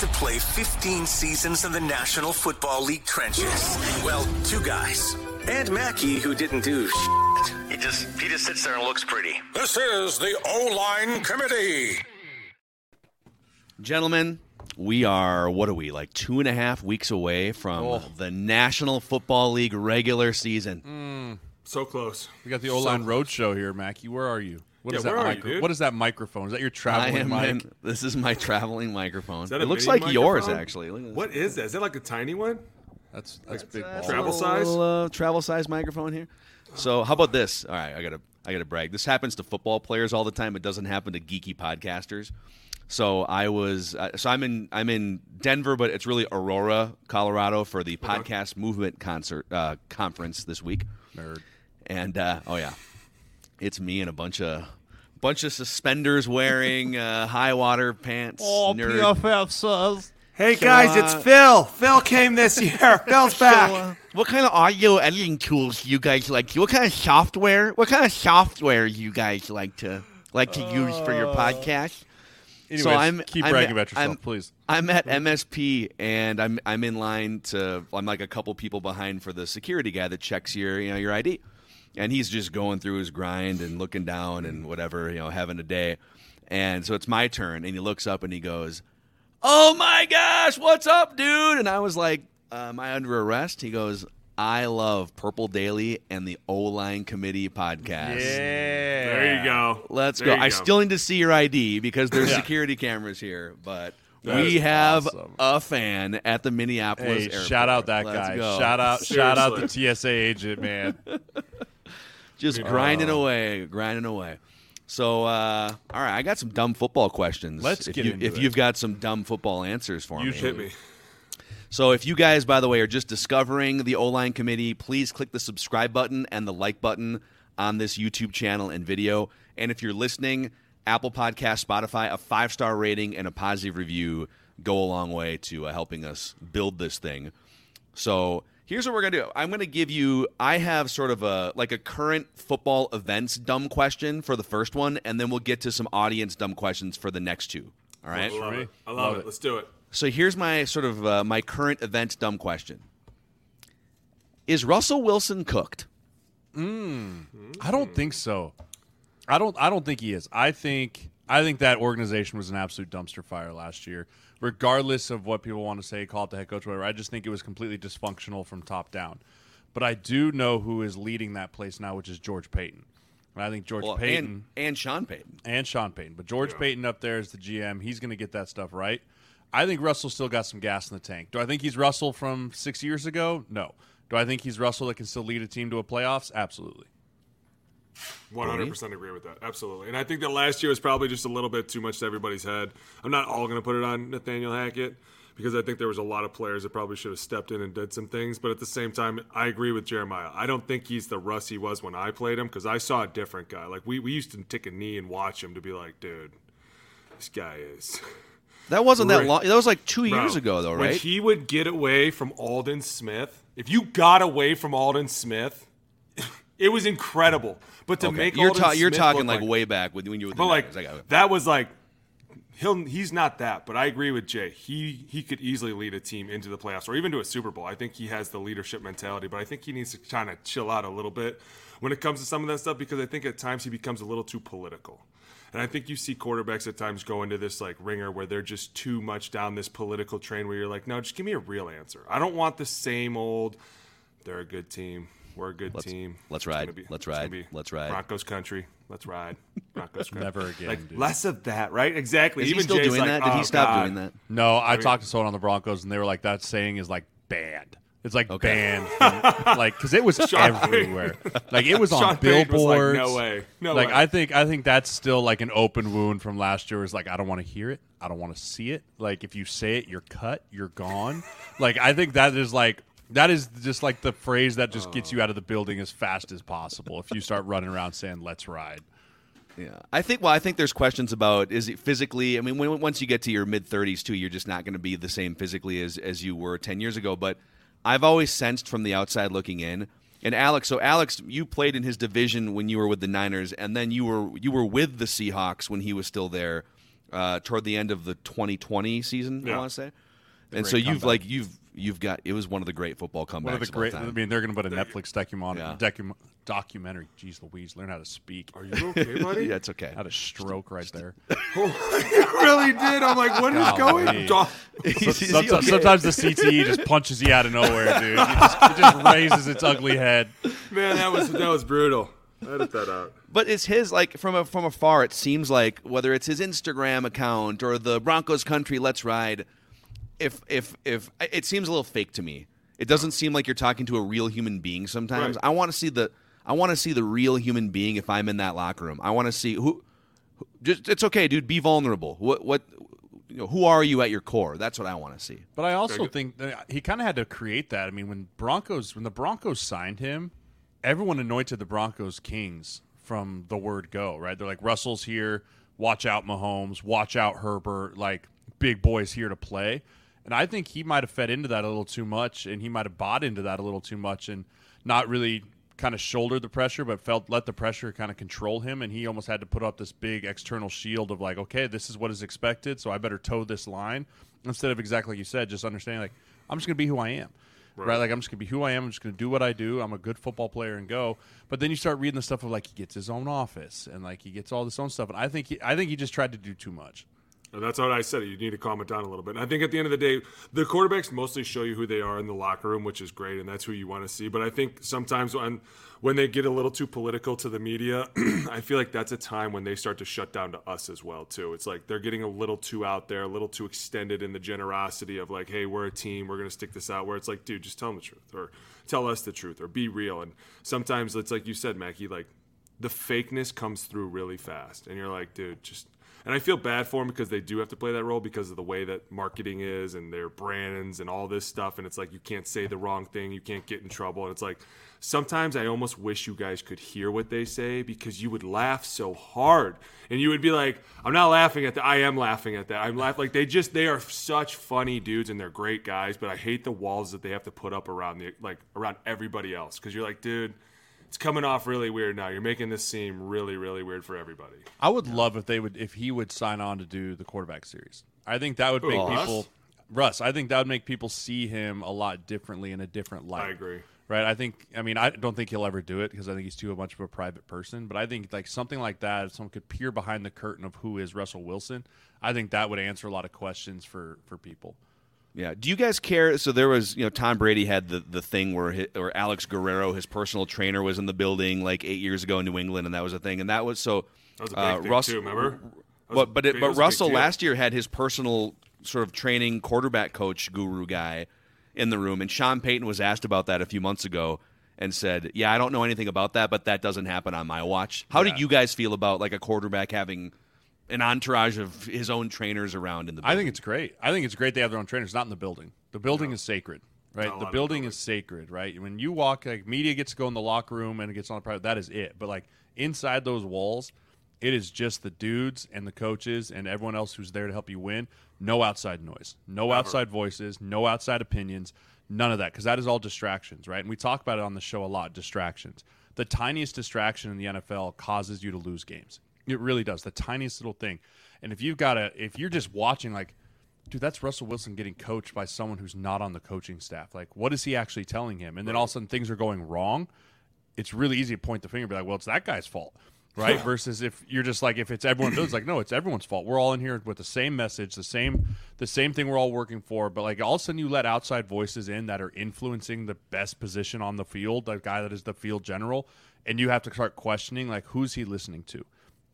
To play 15 seasons in the National Football League trenches. Well, two guys. And Mackey, who didn't do shit. He just he just sits there and looks pretty. This is the O Line Committee. Gentlemen, we are, what are we, like two and a half weeks away from Oh. the National Football League regular season. Mm. So close. We got the O line road show here, Mackie. Where are you? What Yeah, is that where are you, dude? What is that microphone? Is that your I traveling am mic? in, this is my traveling microphone. Is that It looks mini like yours, actually. Look at this. What is that? Is that like a tiny one? That's that's big That's. Travel size? little, uh, travel size microphone here. So how about this? All right, I gotta I gotta brag. This happens to football players all the time. It doesn't happen to geeky podcasters. So I was uh, so I'm in I'm in Denver, but it's really Aurora, Colorado, for the podcast movement concert uh, conference this week. Nerd. And uh, oh yeah, it's me and a bunch of bunch of suspenders wearing uh, high water pants. Oh, nerd. PFF says. Hey guys, it's Phil. Phil came this year. Phil's back. uh, what kind of audio editing tools do you guys like? What kind of software? What kind of software you guys like to like to use for your podcast? Anyways, so I'm keep I'm- bragging about yourself, I'm- please. I'm at MSP and I'm I'm in line to I'm like a couple people behind for the security guy that checks your you know your ID, and he's just going through his grind and looking down and whatever you know having a day, and so it's my turn and he looks up and he goes, "Oh my gosh, what's up, dude?" And I was like, uh, "Am I under arrest?" He goes. I love Purple Daily and the O Line Committee podcast. Yeah. There you go. Let's There go. you I still need to see your ID because there's security cameras here, but That we have awesome. a fan at the Minneapolis Hey, airport. shout out that Let's guy. go. Shout out, shout out the Seriously. TSA agent, man. Just grinding away, grinding away. So, uh, all right, I got some dumb football questions. Let's if get you, into If it. you've got some dumb football answers for You me, hit me. So, if you guys, by the way, are just discovering the O line committee, please click the subscribe button and the like button on this YouTube channel and video. And if you're listening, Apple Podcast, Spotify, a five star rating and a positive review go a long way to uh, helping us build this thing. So, here's what we're gonna do. I'm gonna give you. I have sort of a like a current football events dumb question for the first one, and then we'll get to some audience dumb questions for the next two. All right. I love it. I love, Love it. it. Let's do it. So here's my sort of uh, my current event dumb question: Is Russell Wilson cooked? I don't think so. I don't. I don't think he is. I think. I think that organization was an absolute dumpster fire last year. Regardless of what people want to say, call it the head coach, whatever. I just think it was completely dysfunctional from top down. But I do know who is leading that place now, which is George Paton. And I think George Well, Payton and and Sean Payton. and Sean Payton. But George Paton up there is the GM. He's going to get that stuff right. I think Russell still got some gas in the tank. Do I think he's Russell from six years ago? No. Do I think he's Russell that can still lead a team to a playoffs? Absolutely. 100% agree with that. Absolutely. And I think that last year was probably just a little bit too much to everybody's head. I'm not all going to put it on Nathaniel Hackett because I think there was a lot of players that probably should have stepped in and did some things. But at the same time, I agree with Jeremiah. I don't think he's the Russ he was when I played him because I saw a different guy. Like, we, we used to take a knee and watch him to be like, dude, this guy is. That wasn't that long. That was like two Bro, years ago, though, When right? he would get away from Aldon Smith, if you got away from Aldon Smith, it was incredible. But to Okay. make you're ta- you're talking look like, way back when when you were. The but like that was like he'll he's not that, but I agree with Jay. He he could easily lead a team into the playoffs or even to a Super Bowl. I think he has the leadership mentality, but I think he needs to kind of chill out a little bit when it comes to some of that stuff because I think at times he becomes a little too political. And I think you see quarterbacks at times go into this like ringer where they're just too much down this political train where you're like, no, just give me a real answer. I don't want the same old. They're a good team. We're a good Let's- team. let's ride. be- Let's ride. Let's ride. Broncos country. Let's ride. Broncos country. Never again, Like dude. less of that, right? Exactly. Is he still Jay's doing like, that? Did "Oh, he stop God." doing that? No, I talked to someone on the Broncos, and they were like, "That saying is like banned. It's like banned, from, like because it was Sean- everywhere. Like it was on Sean Payton was like, billboards. "No way. No like way." I think I think that's still like an open wound from last year. Is like I don't want to hear it. I don't want to see it. Like if you say it, you're cut. You're gone. like I think that is like. That is just like the phrase that just gets you out of the building as fast as possible. If you start running around saying "Let's ride," Yeah, I think. Well, I think there's questions about is it physically. I mean, when, once you get to your mid 30s too, you're just not going to be the same physically as as you were 10 years ago. But I've always sensed from the outside looking in. And Alex, so Alex, you played in his division when you were with the Niners, and then you were you were with the Seahawks when he was still there uh, toward the end of the 2020 season. I want to say. And so you've like you've you've got it was one of the great football comebacks. one of the of great. time. I mean, they're going to put a Netflix document, Yeah. docu- documentary. Jeez Louise, learn how to speak. Are you okay, buddy? yeah, it's okay. Had a stroke right there. Oh, you really did. I'm like, what is going on? Is Sometimes, okay? sometimes the CTE just punches you out of nowhere, dude. It just, it just raises its ugly head. Man, that was that was brutal. Edit that out. But it's his like from a, from afar. It seems like whether it's his Instagram account or the Broncos Country Let's Ride, if if if it seems a little fake to me. It doesn't seem like you're talking to a real human being. Sometimes Right. I want to see the I want to see the real human being if I'm in that locker room. I want to see who. who- Just it's okay, dude. Be vulnerable. What what you know, who are you at your core? That's what I want to see. But I also think that he kind of had to create that. I mean, when Broncos when the Broncos signed him, everyone anointed the Broncos kings from the word go. Right? They're like Russell's here. Watch out, Mahomes. Watch out, Herbert. Like big boys here to play. And I think he might have fed into that a little too much, and he might have bought into that a little too much, and not really kind of shouldered the pressure, but felt let the pressure kind of control him, and he almost had to put up this big external shield of like, okay, this is what is expected, so I better toe this line instead of exactly like you said, just understanding like I'm just gonna be who I am. Right. Like I'm just gonna be who I am. I'm just gonna do what I do. I'm a good football player and go. But then you start reading the stuff of like he gets his own office and like he gets all this own stuff. And I think he, I think he just tried to do too much. And that's what I said. You need to calm it down a little bit. And I think at the end of the day, the quarterbacks mostly show you who they are in the locker room, which is great, and that's who you want to see. But I think sometimes when when they get a little too political to the media, I feel like that's a time when they start to shut down to us as well too. It's like they're getting a little too out there, a little too extended in the generosity of like, hey, we're a team, we're gonna stick this out. Where it's like, dude, just tell them the truth, or tell us the truth, or be real. And sometimes it's like you said, Mackie, like the fakeness comes through really fast, and you're like, dude, just. And I feel bad for them because they do have to play that role because of the way that marketing is and their brands and all this stuff. And it's like you can't say the wrong thing, you can't get in trouble. And it's like sometimes I almost wish you guys could hear what they say because you would laugh so hard, and you would be like, "I'm not laughing at that. I am laughing at that. I'm laughing." Like they just they are such funny dudes and they're great guys, but I hate the walls that they have to put up around the like around everybody else because you're like, dude it's coming off really weird now. You're making this seem really, really weird for everybody. I would love if they would if he would sign on to do the quarterback series. I think that would make us? people Russ. I think that would make people see him a lot differently in a different light. I agree. Right. I think. I mean, I don't think he'll ever do it because I think he's too much of a private person. But I think like something like that, if someone could peer behind the curtain of who is Russell Wilson, I think that would answer a lot of questions for for people. Yeah. Do you guys care? So there was, you know, Tom Brady had the, the thing where hi or Alex Guerrero, his personal trainer, was in the building like eight years ago in New England, and that was a thing. And that was so. That was a big uh, thing, Russ- too, remember? That was a But but big- it, that but Russell last year had his personal sort of training quarterback coach guru guy in the room, and Sean Payton was asked about that a few months ago. And said, "Yeah, I don't know anything about that, but that doesn't happen on my watch." How did you guys feel about like a quarterback having an entourage of his own trainers around in the? building. I think it's great. I think it's great they have their own trainers, not in the building. The building is sacred, right? Not The building building. is sacred, right? When you walk, like media gets to go in the locker room and it gets on the private. That is it. But like inside those walls, it is just the dudes and the coaches and everyone else who's there to help you win. No outside noise, no outside voices, no outside opinions, none of that because that is all distractions, right? And we talk about it on the show a lot. Distractions. The tiniest distraction in the NFL causes you to lose games. It really does. The tiniest little thing. And if you've got a, if you're just watching, like, dude, that's Russell Wilson getting coached by someone who's not on the coaching staff. Like, what is he actually telling him? And then all of a sudden things are going wrong. It's really easy to point the finger and be like, well, it's that guy's fault. Right. Versus if you're just like, if it's everyone, it's like, no, it's everyone's fault. We're all in here with the same message, the same, the same thing we're all working for. But like all of a sudden you let outside voices in that are influencing the best position on the field, the guy that is the field general. And you have to start questioning, like, who's he listening to?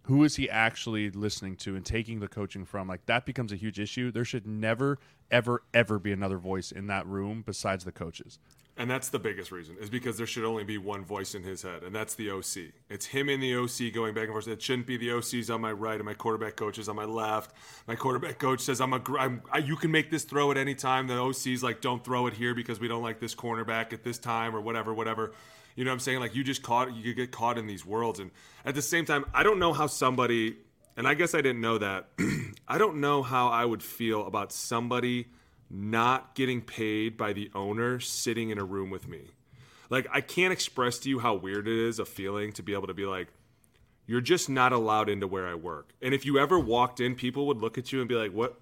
Who is he actually listening to and taking the coaching from like that becomes a huge issue there should never ever ever be another voice in that room besides the coaches And that's the biggest reason, is because there should only be one voice in his head, and that's the OC. It's him and the OC going back and forth. It shouldn't be the OC's on my right and my quarterback coach is on my left. My quarterback coach says, "I'm a, I'm, I, you can make this throw at any time." The OC's like, "Don't throw it here because we don't like this cornerback at this time or whatever, whatever." You know what I'm saying? Like you just caught, you could get caught in these worlds, and at the same time, I don't know how somebody, and I guess I didn't know that. I don't know how I would feel about somebody not getting paid by the owner sitting in a room with me. Like I can't express to you how weird it is a feeling to be able to be like you're just not allowed into where I work. And if you ever walked in, people would look at you and be like, "What?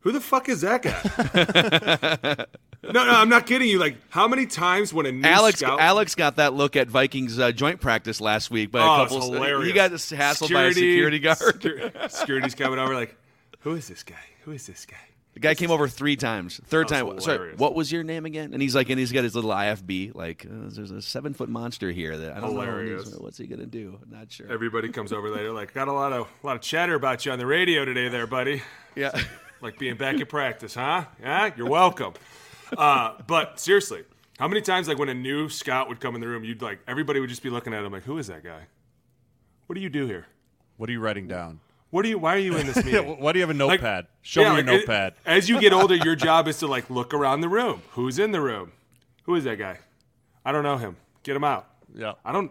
Who the fuck is that guy?" no, no, I'm not kidding you. Like, how many times when a new Alex scout, Alex got that look at Vikings uh, joint practice last week by oh, a couple. hilarious. He got hassled by a security guard. Secu- security's coming over, like, "Who is this guy? Who is this guy?" The guy came over three times. Third time. was Sorry, what was your name again? And he's like, and he's got his little IFB. Like, uh, there's a seven foot monster here that I don't Hilarious. know. What's he gonna do? I'm not sure. Everybody comes over later, like, "Got a lot of a lot of chatter about you on the radio today, there, buddy." yeah. like being back at practice, huh? Yeah, you're welcome. Uh, but seriously, how many times like when a new scout would come in the room, you'd like everybody would just be looking at him like, "Who is that guy? What do you do here? what are you writing down What do you? Why are you in this meeting?" why do you have a Like, notepad show yeah, me your like, it- notepad as you get older, your job is to like look around the room. Who's in the room? Who is that guy? I don't know him. Get him out. yeah I don't.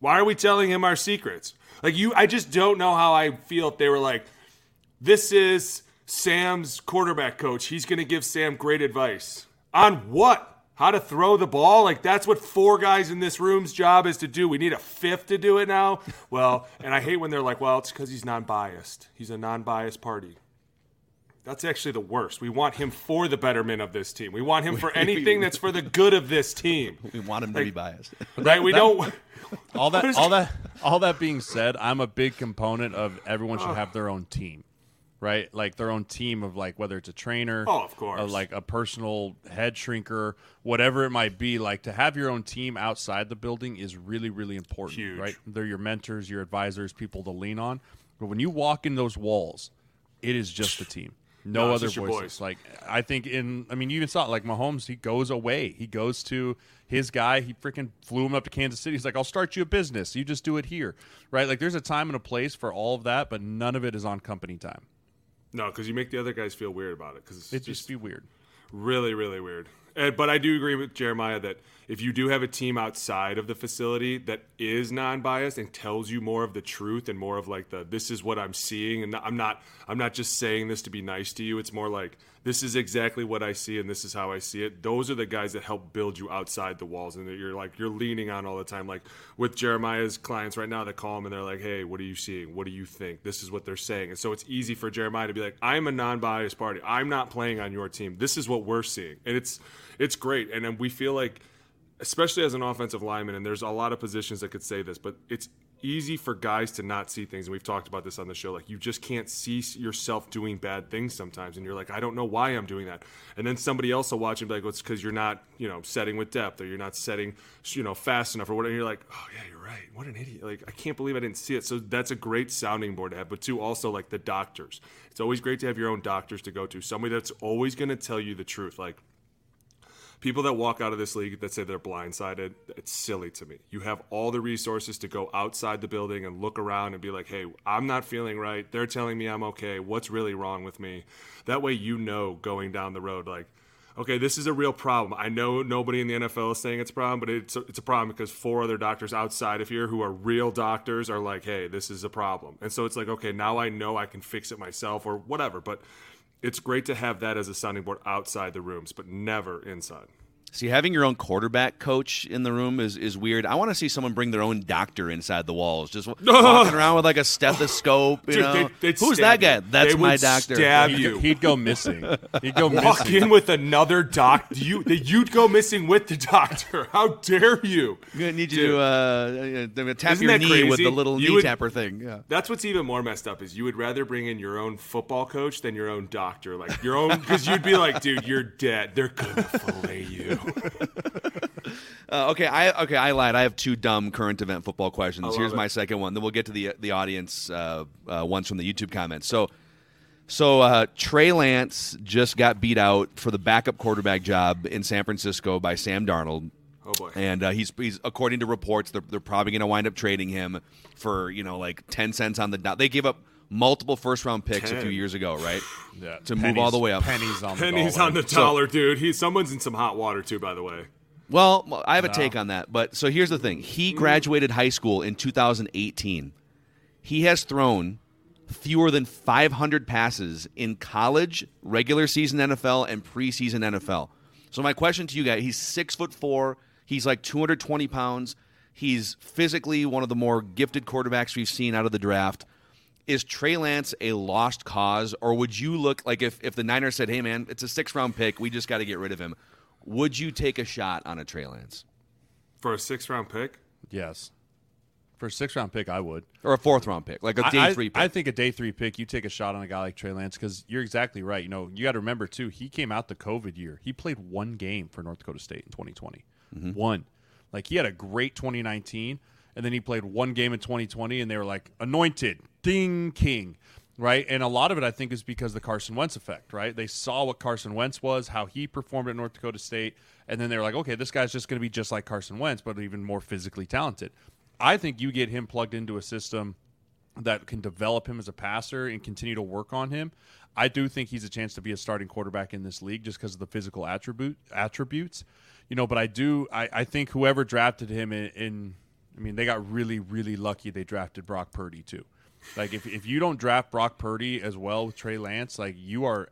Why are we telling him our secrets? Like you, I just don't know how I feel if they were like, "This is Sam's quarterback coach. He's going to give Sam great advice on what." How to throw the ball? Like that's what four guys in this room's job is to do. We need a fifth to do it now. Well, and I hate when they're like, "Well, it's because he's non-biased. He's a non-biased party." That's actually the worst. We want him for the betterment of this team. We want him for anything that's for the good of this team. We want him to be biased. Right? We that- don't. all that all that all that being said i'm a big component of everyone should have their own team right like their own team of like whether it's a trainer Oh, of course. like a personal head shrinker whatever it might be like to have your own team outside the building is really really important Huge. right they're your mentors your advisors people to lean on but when you walk in those walls it is just the team no, No, other voices. boys. Like I think in, I mean, you even saw it. Like Mahomes, he goes away. He goes to his guy. He freaking flew him up to Kansas City. He's like, "I'll start you a business. You just do it here, right?" Like there's a time and a place for all of that, but none of it is on company time. No, because you make the other guys feel weird about it. Because it's It just just be weird. really, really weird. And, but I do agree with Jeremiah that if you do have a team outside of the facility that is non-biased and tells you more of the truth and more of like the this is what I'm seeing, and I'm not I'm not just saying this to be nice to you. It's more like this is exactly what I see and this is how I see it. Those are the guys that help build you outside the walls and that you're like you're leaning on all the time. Like with Jeremiah's clients right now, they call him and they're like, "Hey, what are you seeing? What do you think? This is what they're saying." And so it's easy for Jeremiah to be like, "I'm a non-biased party. I'm not playing on your team. This is what we're seeing," and it's it's great. And then we feel like, especially as an offensive lineman, and there's a lot of positions that could say this, but it's easy for guys to not see things and we've talked about this on the show like you just can't see yourself doing bad things sometimes and you're like i don't know why i'm doing that. And then somebody else will watch and be like well, it's because you're not you know setting with depth or you're not setting you know fast enough or whatever and you're like oh yeah you're right. What an idiot. Like i can't believe i didn't see it. So that's a great sounding board to have but two also like the doctors. It's always great to have your own doctors to go to somebody that's always going to tell you the truth like people that walk out of this league that say they're blindsided, it's silly to me. You have all the resources to go outside the building and look around and be like, hey, I'm not feeling right. They're telling me I'm okay. What's really wrong with me? That way you know going down the road, like, okay, this is a real problem. I know nobody in the NFL is saying it's a problem, but it's a, it's a problem because four other doctors outside of here who are real doctors are like, hey, this is a problem. And so it's like, okay, now I know I can fix it myself or whatever. But it's great to have that as a sounding board outside the rooms, but never inside. See, having your own quarterback coach in the room is, is weird. I want to see someone bring their own doctor inside the walls, just walking around with like a stethoscope. You Dude, know, they'd- they'd who's stab that guy? you. That's They my would doctor. stab He'd, you. go- he'd go missing. He'd go Walk missing. in with another doc. You you'd go missing with the doctor. How dare you? I'm gonna need you Dude. to uh, uh, tap Isn't your that knee with crazy? the little You knee would- tapper thing. Yeah. That's what's even more messed up is you would rather bring in your own football coach than your own doctor, like your own, because you'd be like, dude, you're dead. They're gonna fillet you. Uh, okay, I okay, I lied. I have two dumb current event football questions. Here's it. my second one. Then we'll get to the the audience uh, uh, ones from the YouTube comments. So, so uh, Trey Lance just got beat out for the backup quarterback job in San Francisco by Sam Darnold. Oh boy. And uh, he's he's according to reports, they're, they're probably going to wind up trading him for you know like ten cents on the dot. They gave up multiple first round picks a few years ago, right? Yeah, to move all the way up. Pennies on the Pennies dollar. on the dollar, dude. He someone's in some hot water too, by the way. Well, I have a take on that. But so here's the thing: he mm. graduated high school in 2018. He has thrown fewer than 500 passes in college, regular season NFL, and preseason NFL. So my question to you guys: He's six foot four. He's like 220 pounds. He's physically one of the more gifted quarterbacks we've seen out of the draft. Is Trey Lance a lost cause, or would you look like if, if the Niners said, "Hey, man, it's a six round pick, we just got to get rid of him"? Would you take a shot on a Trey Lance For a six round pick? Yes. For a six round pick, I would. or a fourth round pick, like a I- day I, three pick? I think a day three pick, you take a shot on a guy like Trey Lance because you're exactly right. You know, you got to remember too. He came out the COVID year. He played one game for North Dakota State in 2020. Mm-hmm. One, like he had a great 2019, and then he played one game in 2020, and they were like anointed, ding, king, right? And a lot of it, I think, is because the Carson Wentz effect, right? They saw what Carson Wentz was, how he performed at North Dakota State, and then they were like, okay, this guy's just going to be just like Carson Wentz, but even more physically talented. I think you get him plugged into a system that can develop him as a passer and continue to work on him. I do think he's a chance to be a starting quarterback in this league just because of the physical attribute attributes. You know, but I do I, I think whoever drafted him in, in I mean, they got really, really lucky they drafted Brock Purdy too. Like if if you don't draft Brock Purdy as well with Trey Lance, like you are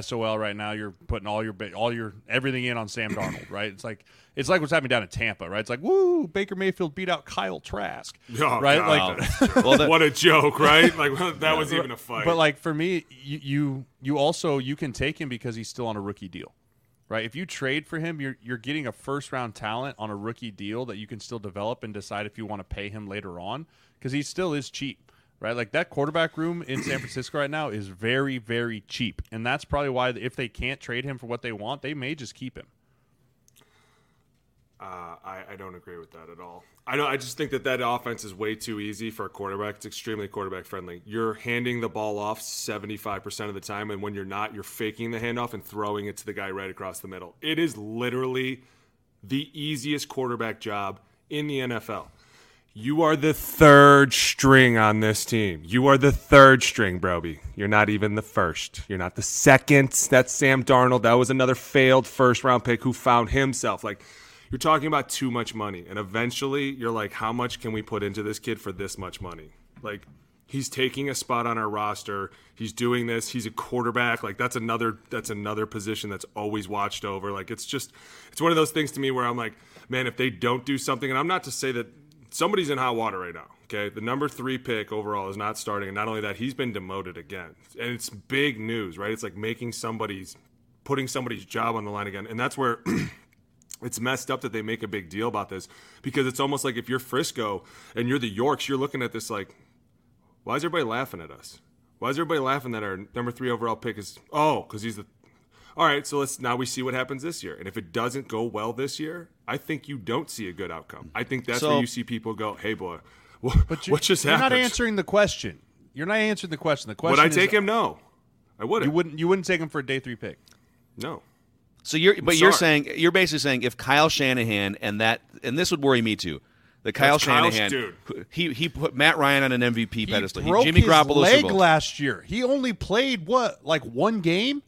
SOL right now. You're putting all your all your everything in on Sam Darnold, right? It's like it's like what's happening down in Tampa, right? It's like woo, Baker Mayfield beat out Kyle Trask, Oh, right? God. Like well, the, What a joke, right? Like that was even a fight. but like for me, you, you you also you can take him because he's still on a rookie deal, right? If you trade for him, you're you're getting a first round talent on a rookie deal that you can still develop and decide if you want to pay him later on because he still is cheap, right? Like that quarterback room in San Francisco right now is very very cheap, and that's probably why if they can't trade him for what they want, they may just keep him. Uh, I, I don't agree with that at all. I know. I just think that that offense is way too easy for a quarterback. It's extremely quarterback friendly. You're handing the ball off 75% of the time, and when you're not, you're faking the handoff and throwing it to the guy right across the middle. It is literally the easiest quarterback job in the NFL. You are the third string on this team. You are the third string, Broby. You're not even the first. You're not the second. That's Sam Darnold. That was another failed first round pick who found himself. Like, you're talking about too much money. And eventually, you're like, how much can we put into this kid for this much money? Like, he's taking a spot on our roster. He's doing this. He's a quarterback. Like, that's another that's another position that's always watched over. Like, it's just it's one of those things to me where I'm like, man, if they don't do something, and I'm not to say that somebody's in hot water right now. Okay, the number three pick overall is not starting, and not only that, he's been demoted again, and it's big news, right? It's like making somebody's putting somebody's job on the line again, and that's where. It's messed up that they make a big deal about this because it's almost like if you're Frisco and you're the Yorks, you're looking at this like, why is everybody laughing at us? Why is everybody laughing that our number three overall pick is oh because he's the all right, so let's now we see what happens this year. And if it doesn't go well this year, I think you don't see a good outcome. I think that's So- where you see people go, "Hey, boy, what, But what just you're happened?" not answering the question. You're not answering the question. The question Would I is- take him? No, I wouldn't. You wouldn't. You wouldn't take him for a day three pick. No, so you're, but you're saying you're basically saying if Kyle Shanahan and that, and this would worry me too. The Kyle That's Shanahan, dude. he he put Matt Ryan on an MVP pedestal. He broke Jimmy his Garoppolo leg last year. He only played what, like one game.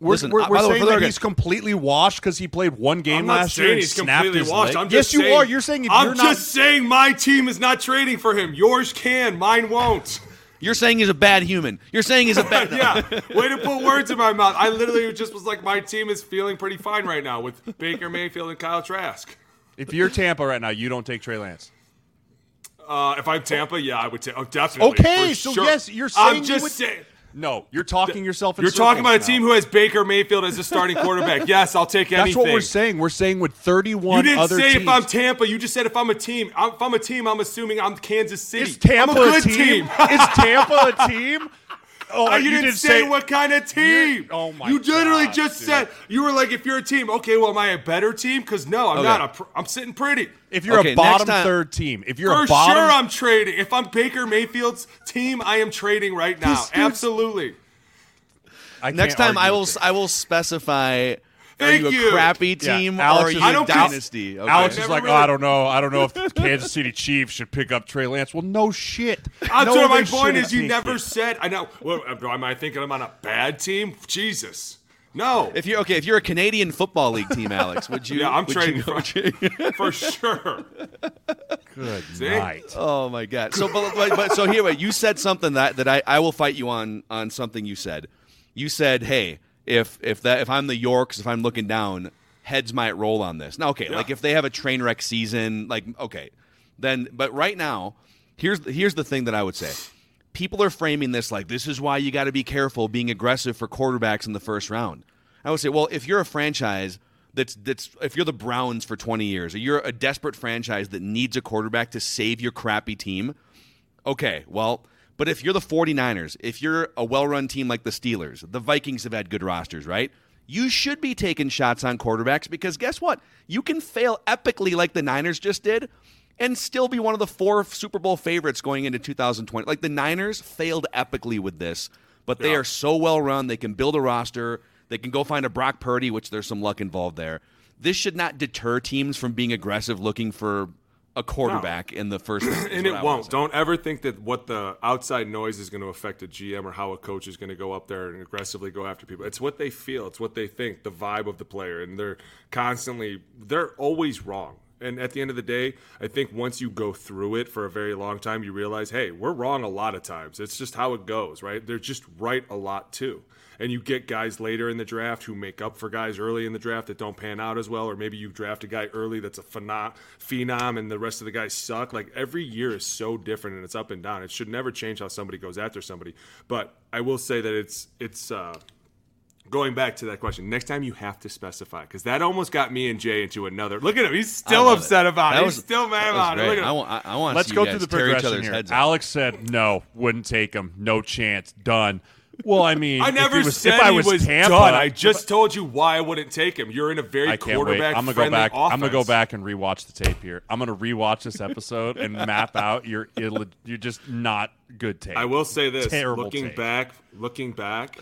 We're, Listen, we're, we're by the way, saying that he's completely washed because he played one game I'm not last year saying and he's snapped completely his washed. leg. I'm yes, just you saying, are. You're saying if I'm you're just not. saying my team is not trading for him. Yours can, mine won't. You're saying he's a bad human. You're saying he's a bad. yeah, way to put words in my mouth. I literally just was like, my team is feeling pretty fine right now with Baker Mayfield and Kyle Trask. If you're Tampa right now, you don't take Trey Lance. Uh, if I'm Tampa, yeah, I would take. Oh, definitely. Okay, so sure. yes, you're I'm saying you just would- saying. No, you're talking yourself. You're talking about a team who has Baker Mayfield as a starting quarterback. Yes, I'll take anything. That's what we're saying. We're saying with 31 You didn't say teams. if I'm Tampa. You just said if I'm a team. I'm, if I'm a team, I'm assuming I'm Kansas City. Is Tampa I'm a good team? Is Tampa a team? Oh, Oh, you, didn't, say, what kind of team. You- oh my You literally God, just dude. said you were like, if you're a team, okay, well, am I a better team? Because no, I'm Okay. not. I'm, pr- I'm sitting pretty. If you're Okay, a bottom time- third team, if you're For a bottom, sure, I'm trading. If I'm Baker Mayfield's team, I am trading right now. Absolutely. I Next time, I will with. I will specify. Thank are you, you. a crappy Yeah, team Alex or are is you a a don't dynasty? Okay. Alex is like, really- oh, I don't know. I don't know if the Kansas City Chiefs should pick up Trey Lance. Well, no shit. That's no, what my point is. You never it. said. I know. Well, am I thinking I'm on a bad team? Jesus. No. If you're okay, if you're a Canadian Football League team, Alex, would you? yeah, I'm would trading you for, for sure. Good See? night. Oh my god! So, but, but, but so here, wait, you said something that that I, I will fight you on on something you said. You said, hey, if if that if I'm the Yorks, if I'm looking down, heads might roll on this. Now, okay, Yeah. like if they have a train wreck season, like okay, then but right now, here's here's the thing that I would say. People are framing this like this is why you got to be careful being aggressive for quarterbacks in the first round. I would say, well, if you're a franchise that's that's if you're the Browns for 20 years, or you're a desperate franchise that needs a quarterback to save your crappy team, okay, well, but if you're the 49ers, if you're a well-run team like the Steelers, the Vikings have had good rosters, right? You should be taking shots on quarterbacks because guess what? You can fail epically like the Niners just did and still be one of the four Super Bowl favorites going into 2020. Like the Niners failed epically with this, but they Yeah. are so well run. They can build a roster. They can go find a Brock Purdy, which there's some luck involved there. This should not deter teams from being aggressive looking for a quarterback in the first. and it I won't. Don't ever think that what the outside noise is going to affect a GM or how a coach is going to go up there and aggressively go after people. It's what they feel. It's what they think. The vibe of the player, and they're constantly. They're always wrong. And at the end of the day, I think once you go through it for a very long time, you realize, hey, we're wrong a lot of times. It's just how it goes, right? They're just right a lot too. And you get guys later in the draft who make up for guys early in the draft that don't pan out as well, or maybe you draft a guy early that's a phenom, phenom and the rest of the guys suck. Like every year is so different and it's up and down. It should never change how somebody goes after somebody. But I will say that it's it's uh, going back to that question. Next time you have to specify because that almost got me and Jay into another. Look at him; he's still upset it. about That it. was- he's still mad that was about it. Look at I want, I, I want Let's to see go you through guys the each progression other's here. heads. Alex said no, wouldn't take him, no chance, done. Well, I mean, I never he was, said if I he was, was Tampa, done. I just told you why I wouldn't take him. You're in a very I can't wait. quarterback I'm gonna go back. offense. I'm gonna go back and rewatch the tape here. I'm gonna rewatch this episode and map out your Ill- you're just not good tape. I will say this: Terrible looking tape. back, looking back.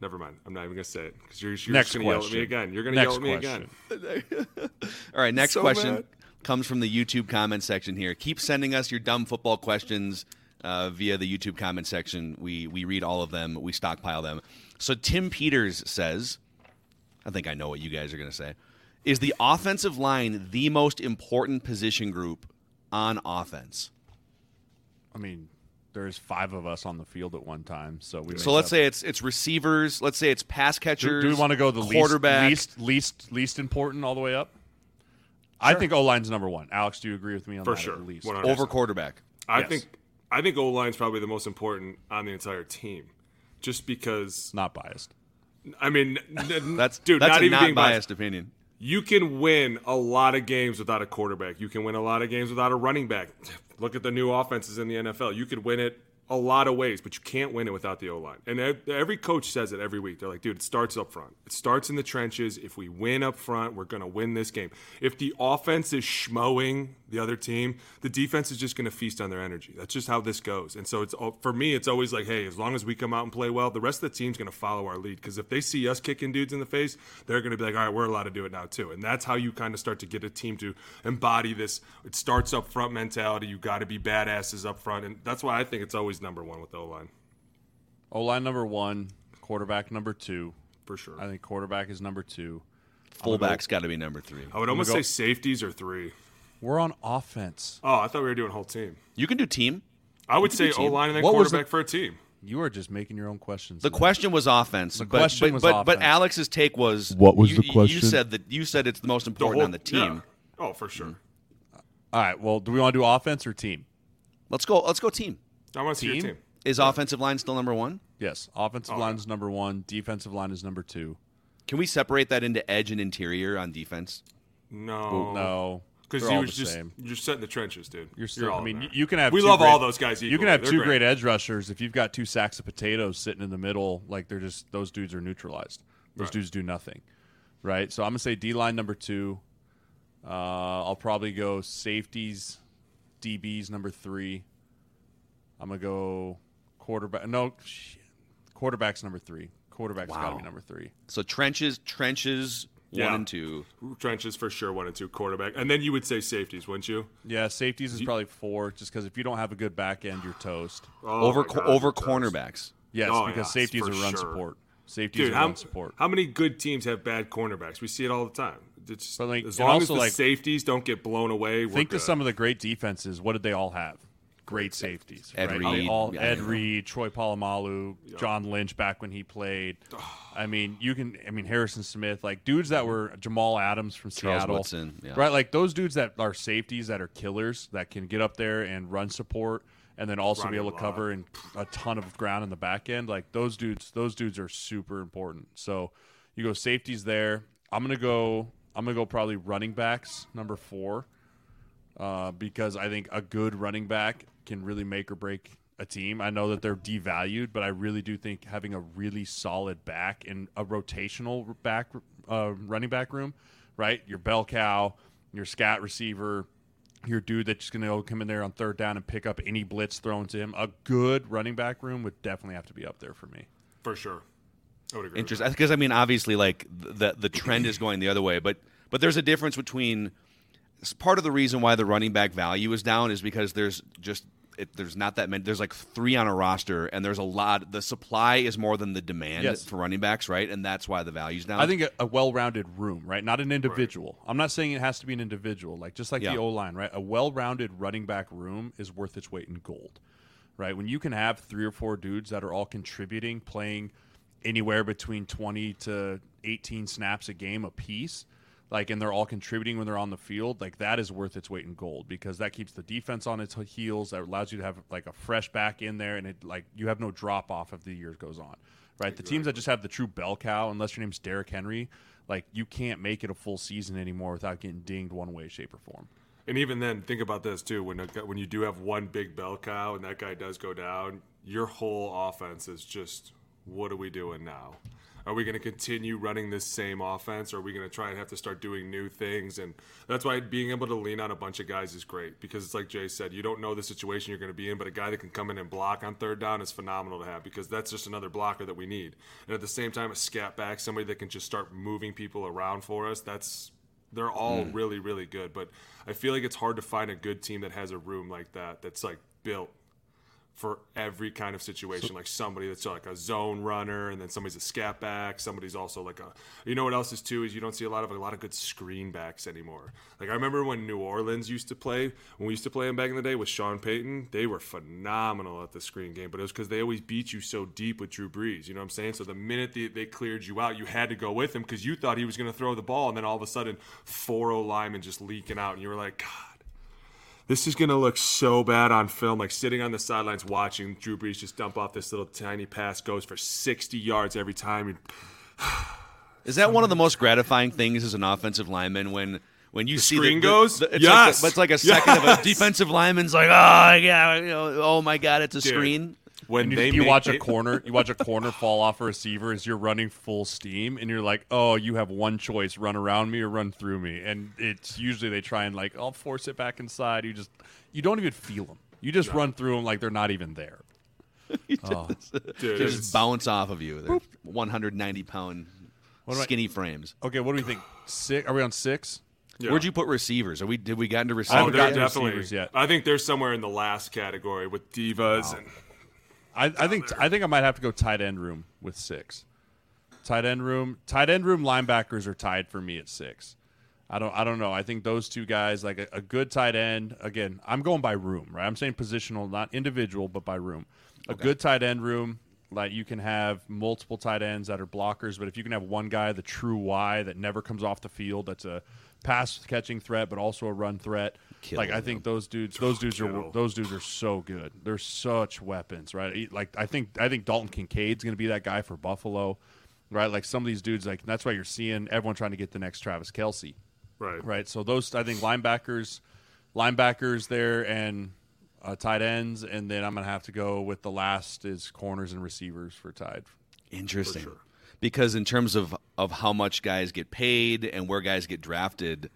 Never mind. I'm not even gonna say it because you're, you're Next just gonna yell at me again. You're gonna Next yell at me question. again. All right, next So question mad. comes from the YouTube comment section here. Keep sending us your dumb football questions uh, via the YouTube comment section. We we read all of them. We stockpile them. So Tim Peters says, I think I know what you guys are going to say. Is the offensive line the most important position group on offense? I mean, there's five of us on the field at one time, so we. So let's up- say it's it's receivers. Let's say it's pass catchers. do we want to go the least, quarterback? least least least important all the way up? I think O line's number one. Alex, do you agree with me on For that? sure. At least over quarterback. I Yes. think I think O line's probably the most important on the entire team, just because. not biased. I mean, That's dude. that's not a even being non-biased biased. opinion. You can win a lot of games without a quarterback. You can win a lot of games without a running back. Look at the new offenses in the NFL. You could win it a lot of ways, but you can't win it without the O line. And every coach says it every week. They're like, dude, it starts up front. It starts in the trenches. If we win up front, we're going to win this game. If the offense is schmoing the other team, the defense is just going to feast on their energy. That's just how this goes. And so it's for me, it's always like, hey, as long as we come out and play well, the rest of the team's going to follow our lead. Because if they see us kicking dudes in the face, they're going to be like, all right, we're allowed to do it now too. And that's how you kind of start to get a team to embody this. It starts up front mentality. You got to be badasses up front, and that's why I think it's always number one with the O line O line number one, quarterback number two. for sure. I think quarterback is number two. Fullback's got to be number three. I would almost go- say safeties are three. We're on offense. Oh, I thought we were doing whole team. You can do team. I would say O line and then What quarterback the- for a team. You are just making your own questions. The now. question was offense. The but, question but, was but, But. Alex's take was What was you- the You said that you said it's the most The important whole- on the team. yeah. Oh, for sure. All right. Well, do we want to do offense or team? Let's go. Let's go team. I want to see your Team? team. Is offensive line still number one? Yes. Offensive Oh, line is number one. Defensive line is number two. Can we separate that into edge and interior on defense? No, No. because you all was the just same. you're set in the trenches, dude. You're still. all I mean, you, there. you can have. We two love great- all those guys. You can have They're two great. great edge rushers. If you've got two sacks of potatoes sitting in the middle, like they're just those dudes are neutralized. Those Right. dudes do nothing, right? So I'm gonna say D line number two. Uh, I'll probably go safeties, DBs number three. I'm gonna go quarterback. No, shit. quarterback's number three. Quarterback's got to be number three. So trenches, trenches, Yeah. one and two. trenches for sure. One and two quarterback, and then you would say safeties, wouldn't you? Yeah, safeties is probably four, just because if you don't have a good back end, you're toast. Oh over co- God, over that's- cornerbacks. Yes, Oh, because yeah, safeties are run sure. support. Safeties Dude, are how, run support. how many good teams have bad cornerbacks? We see it all the time. It's But, like, as long as the like- safeties don't get blown away, we're Think good. of some of the great defenses. What did they all have? Great safeties. Ed right? Reed, all yeah, Ed yeah. Reed, Troy Polamalu, John Lynch back when he played. I mean, you can. I mean, Harrison Smith, like dudes that were Jamal Adams from Charles Seattle, Woodson, yeah. right? Like those dudes that are safeties that are killers that can get up there and run support, and then also be able to cover and a ton of ground in the back end. Like those dudes, those dudes are super important. So you go safeties there. I'm gonna go. I'm gonna go probably running backs number four uh, because I think a good running back can really make or break a team. I know that they're devalued, but I really do think having a really solid back and a rotational back uh, running back room, right? Your bell cow, your scat receiver, your dude that's just going to come in there on third down and pick up any blitz thrown to him. A good running back room would definitely have to be up there for me. for sure. I would agree. Interesting, because I mean, obviously, like the the trend is going the other way, but but there's a difference between. Part of the reason why the running back value is down is because there's just it, there's not that many. There's like three on a roster, and there's a lot. The supply is more than the demand Yes. for running backs, right? And that's why the value's down. I think a, a well-rounded room, right? Not an individual. I'm not saying it has to be an individual, like just like Yeah. the O line, right? A well-rounded running back room is worth its weight in gold, right? When you can have three or four dudes that are all contributing, playing anywhere between 20 to 18 snaps a game a piece, like, and they're all contributing when they're on the field, like that is worth its weight in gold because that keeps the defense on its heels. That allows you to have like a fresh back in there, and it like you have no drop off as the year goes on, right? The teams that just have the true bell cow, unless your name's Derrick Henry, like you can't make it a full season anymore without getting dinged one way, shape, or form. And even then, think about this too. When a, when you do have one big bell cow and that guy does go down, your whole offense is just, what are we doing now? Are we going to continue running this same offense, or are we going to try and have to start doing new things? And that's why being able to lean on a bunch of guys is great because it's like Jay said, you don't know the situation you're going to be in, but a guy that can come in and block on third down is phenomenal to have because that's just another blocker that we need. And at the same time, a scat back, somebody that can just start moving people around for us, that's they're all mm. really really good but i feel like it's hard to find a good team that has a room like that that's like built for every kind of situation. Like somebody that's like a zone runner and then somebody's a scat back somebody's also like a you know what else is too is you don't see a lot of a lot of good screen backs anymore. Like i remember when new orleans used to play when we used to play them back in the day with sean payton they were phenomenal at the screen game but it was because they always beat you so deep with drew brees you know what i'm saying? So the minute they, they cleared you out you had to go with him because you thought he was going to throw the ball and then all of a sudden four o linemen just leaking out and you were like god this is gonna look so bad on film. Like sitting on the sidelines watching Drew Brees just dump off this little tiny pass, goes for 60 yards every time. Is that one of the most gratifying things as an offensive lineman when when you see screen the, the- goes? the- it's Yes! like, but it's like a second of a defensive lineman's like, oh yeah, you know, oh my god, it's a Dude. screen. When You, they you make watch a corner, you watch a corner fall off a receiver as you're running full steam, and you're like, "Oh, you have one choice: run around me or run through me." And it's usually they try and like, "I'll force it back inside." You just, you don't even feel them. You just run through them like they're not even there. Oh. Dude, They just bounce off of you. They're 190 pound What am I- skinny frames. Okay, what do we think? Six? Are we on six? yeah. Where'd you put receivers? Are we did we get into Oh, receivers? haven't they're definitely. receivers yet. I think they're somewhere in the last category with divas and I, I think I think I might have to go tight end room with six. Tight end room, tight end room linebackers are tied for me at six. I don't. I don't know. I think those two guys, like a, a good tight end. Again, I'm going by room, right? I'm saying positional, not individual, but by room. A good tight end room, like you can have multiple tight ends that are blockers, but if you can have one guy, the true Y that never comes off the field, that's a pass catching threat, but also a run threat. Like I think those dudes, those dudes are those dudes are so good. They're such weapons, right? Like I think I think Dalton Kincaid's going to be that guy for Buffalo, right? Like some of these dudes, like that's why you're seeing everyone trying to get the next Travis Kelce Right. right? So those I think linebackers, linebackers there and uh, tight ends, and then I'm gonna have to go with the last is corners and receivers for tied. Interesting. Because in terms of of how much guys get paid and where guys get drafted,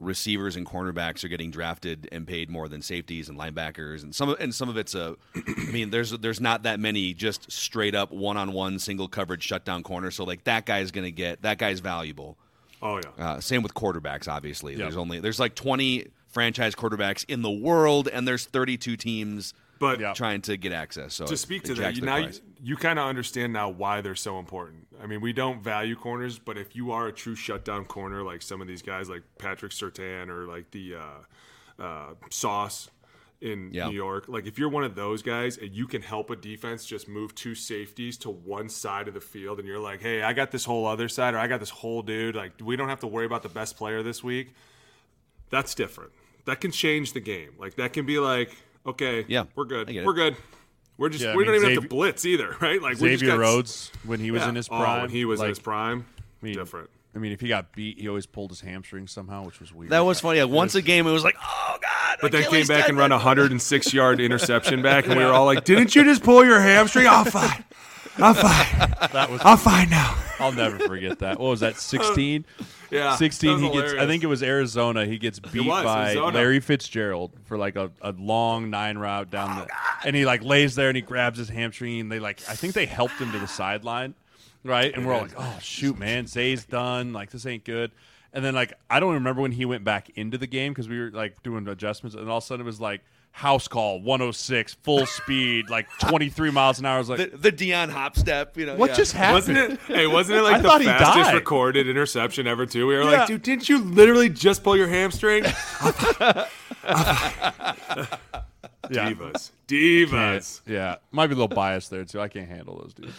receivers and cornerbacks are getting drafted and paid more than safeties and linebackers, and some of, and some of it's a. I mean, there's there's not that many just straight up one on one single coverage shutdown corner. So like that guy's going to get that guy's valuable. Oh yeah. Uh, same with quarterbacks. Obviously, there's only there's like 20 franchise quarterbacks in the world, and there's 32 teams. But Yeah. trying to get access. So to speak to that, you, now you, price. you kind of understand now why they're so important. I mean, we don't value corners, but if you are a true shutdown corner, like some of these guys, like Patrick Surtain or like the uh, uh, Sauce in Yeah. New York, like if you're one of those guys and you can help a defense just move two safeties to one side of the field, and you're like, hey, I got this whole other side, or I got this whole dude, like we don't have to worry about the best player this week. That's different. That can change the game. Like that can be like, okay, Yeah, we're good, I get it. we're good. We're just Yeah, I we mean, don't even have Xavier- to blitz either, right? Like we just Xavier got- Rhodes when he was Yeah. in his Oh, prime, when he was in his prime, I mean, different. I mean, if he got beat, he always pulled his hamstring somehow, which was weird. That was funny. Like, once a game, it was like, oh god. But then came back and run a 106 yard interception back, and we were all like, "Didn't you just pull your hamstring? I'm fine. I'm fine. That was. I'm fine now." I'll never forget that. What was that? Sixteen. Yeah, 16 that was he gets i think it was arizona he gets beat was, by Arizona. larry fitzgerald for like a, a long nine route down Oh, the and he like lays there and he grabs his hamstring and they like i think they helped him to the sideline right? And we're all like oh shoot man zay's done like this ain't good. And then like i don't remember when he went back into the game because we were like doing adjustments and all of a sudden it was like house call 106 full speed like 23 miles an hour i was like the, the Deion hop step. You know what yeah. just happened Wasn't it? Hey, wasn't it like thought the fastest died. recorded interception ever? Too. We were Yeah. like, "Dude, didn't you literally just pull your hamstring?" yeah. Divas, divas. Yeah, might be a little biased there too. I can't handle those dudes.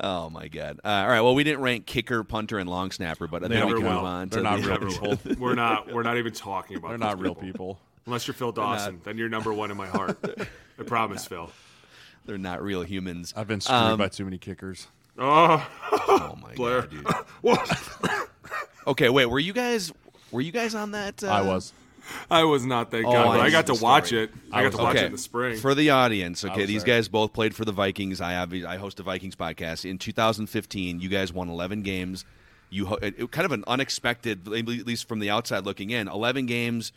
Oh my god! Uh, all right. Well, we didn't rank kicker, punter, and long snapper, but I They think we don't can count. move on. They're to not the, real people. We're not. We're not even talking about. They're those not real people. Unless you're Phil Dawson, then you're number one in my heart. I promise, Phil. They're not real humans. I've been screwed Um, by too many kickers. Oh, Oh my Blair. god, dude. Okay, wait. Were you guys? Were you guys on that? Uh, I was. I was not. that Oh, God. I But I see got to watch story. it. I, got was to watch okay. it in the spring. For the audience, okay, these there. guys both played for the Vikings. I have I host a Vikings podcast. In 2015, you guys won 11 games. You ho- it, it- kind of an unexpected, at least from the outside looking in. 11 games.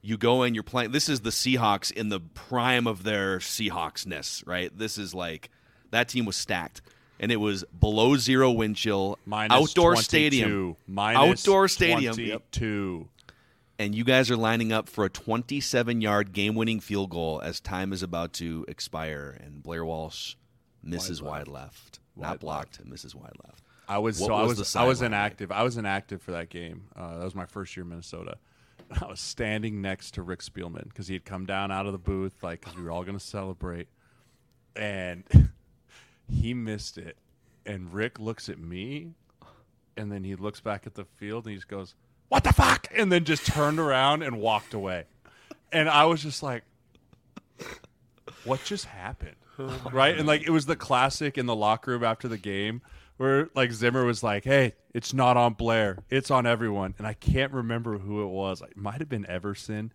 You go in, you're playing. This is the Seahawks in the prime of their Seahawksness, right? This is like that team was stacked, and it was below zero wind chill, Minus outdoor 22. stadium, Minus outdoor stadium. Yep. 22. and you guys are lining up for a 27 yard game winning field goal as time is about to expire and Blair Walsh misses wide left. Not blocked, misses wide left. I was What so I was was I was sideline like? inactive. I was inactive for that game. Uh, that was my first year in Minnesota. I was standing next to Rick Spielman because he had come down out of the booth, like because we were all going to celebrate, and he missed it. And Rick looks at me, and then he looks back at the field and he just goes, "What the fuck?" And then just turned around and walked away. And I was just like, "What just happened?" Oh right? And like it was the classic in the locker room after the game where like Zimmer was like, "Hey, it's not on Blair, it's on everyone." And I can't remember who it was. It might have been Everson.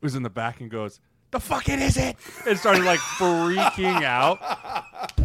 Was in the back and goes, "The fuck it is it?" And started like freaking out.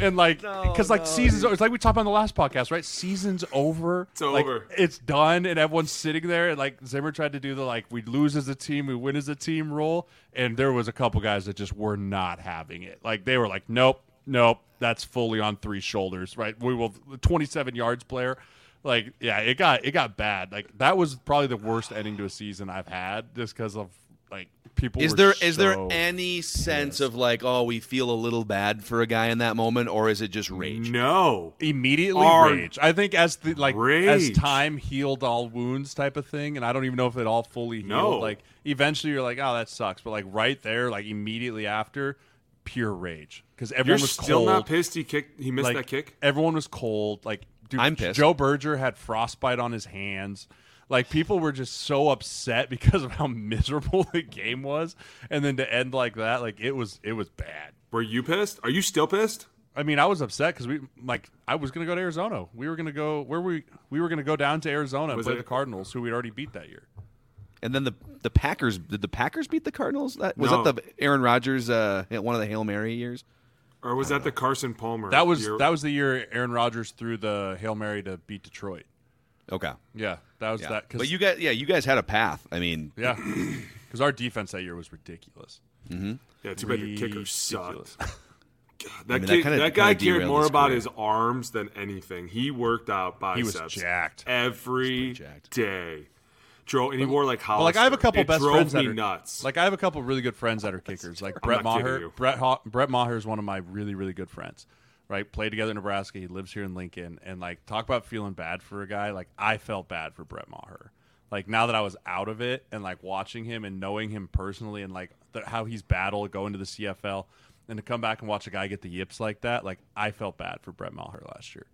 And like, because like seasons, it's like we talked on the last podcast, right? Season's over. It's Like, over. it's done, and everyone's sitting there. And like Zimmer tried to do the like we lose as a team, we win as a team role, and there was a couple guys that just were not having it. Like they were like, nope, nope, that's fully on three shoulders, right? We will twenty seven yards player. Like yeah, it got it got bad. Like that was probably the worst ending to a season I've had, just because of like people. Is were there is there so any sense of like, oh, we feel a little bad for a guy in that moment, or is it just rage? No. immediately Are- rage? I think as the like rage. as time healed all wounds type of thing, and I don't even know if it all fully healed. No. Like eventually you're like, oh, that sucks, but like right there, like immediately after, pure rage because You're everyone was still cold. not pissed he kicked he missed like that kick? everyone was cold. Like dude, I'm pissed. Joe Berger had frostbite on his hands. Like people were just so upset because of how miserable the game was, and then to end like that, like it was it was bad. Were you pissed? Are you still pissed? I mean, I was upset because we like I was gonna go to Arizona. We were gonna go where we we were gonna go down to Arizona and play it- the Cardinals, who we'd already beat that year. And then the the Packers did the Packers beat the Cardinals? That was No. that the Aaron Rodgers uh, one of the Hail Mary years. Or was that the Carson Palmer? That was year? that was the year Aaron Rodgers threw the hail mary to beat Detroit. Okay, Yeah, that was yeah. that. Cause, but you guys, yeah, you guys had a path. I mean, yeah, because our defense that year was ridiculous. Mm-hmm. Yeah, too bad your kicker sucked. Ridiculous. That, I mean, that kinda- that guy cared more his about his arms than anything. He worked out He was biceps jacked. every jacked. day. Drove, and he wore like Hollister. like I have a couple it best drove friends me that are nuts. Like I have a couple really good friends that are kickers. Like Brett Maher. Brett ha- Brett Maher is one of my really really good friends. Right, played together in Nebraska. He lives here in Lincoln, and like talk about feeling bad for a guy. Like I felt bad for Brett Maher. Like now that I was out of it and like watching him and knowing him personally and like the, how he's battled going to the CFL and to come back and watch a guy get the yips like that, like I felt bad for Brett Maher last year.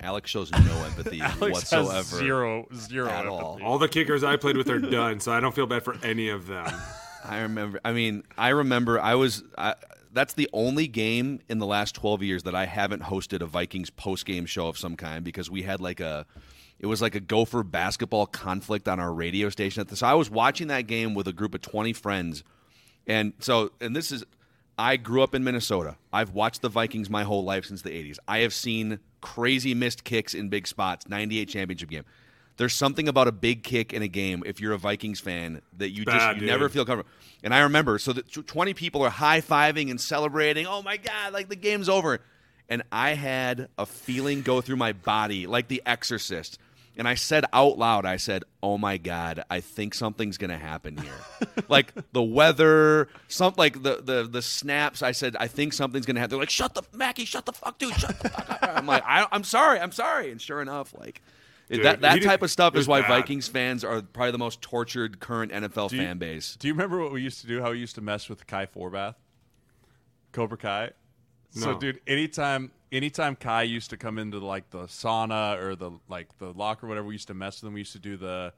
Alex shows no empathy Alex has whatsoever. zero zero at empathy. all. All the kickers I played with are done, so I don't feel bad for any of them. I remember. I mean, I remember. I was. I, that's the only game in the last twelve years that I haven't hosted a Vikings post game show of some kind because we had like a. It was like a Gopher basketball conflict on our radio station at the. So I was watching that game with a group of twenty friends, and so and this is. I grew up in Minnesota. I've watched the Vikings my whole life since the 80s. I have seen crazy missed kicks in big spots, 98 championship game. There's something about a big kick in a game if you're a Vikings fan that you just Bad, you never feel comfortable. And I remember so that 20 people are high-fiving and celebrating, "Oh my god, like the game's over." And I had a feeling go through my body like the exorcist. And I said out loud, I said, "Oh my god, I think something's going to happen here." like the weather, some like the the the snaps. I said, "I think something's going to happen." They're like, "Shut the Mackie, shut the fuck, dude, shut the fuck up." I'm like, I, "I'm sorry, I'm sorry." And sure enough, like Dude, that that type of stuff is why bad. Vikings fans are probably the most tortured current NFL you- fan base. Do you remember what we used to do? How we used to mess with Kai Forbath, Cobra Kai. So, dude, anytime, anytime Kai used to come into like the sauna or the like the locker, or whatever, we used to mess with him. We used to do the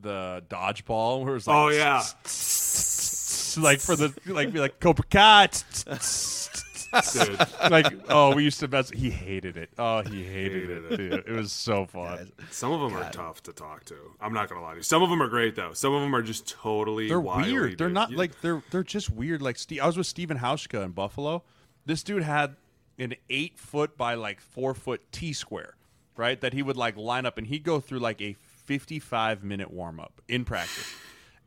the dodgeball, where it was like, Oh yeah, like for the like be like Cobra Kai. dude. like oh, we used to mess. He hated it. Oh, he hated it, dude. It was so fun. Some of them are tough to talk to. I'm not gonna lie to you. Some of them are great though. Some of them are just totally. They're wily, weird. They're dude. not You- like they're they're just weird. Like Steve, I was with Steven Hauschka in Buffalo. This dude had an eight foot by like four foot T square, right? That he would like line up and he'd go through like a fifty five minute warm up in practice.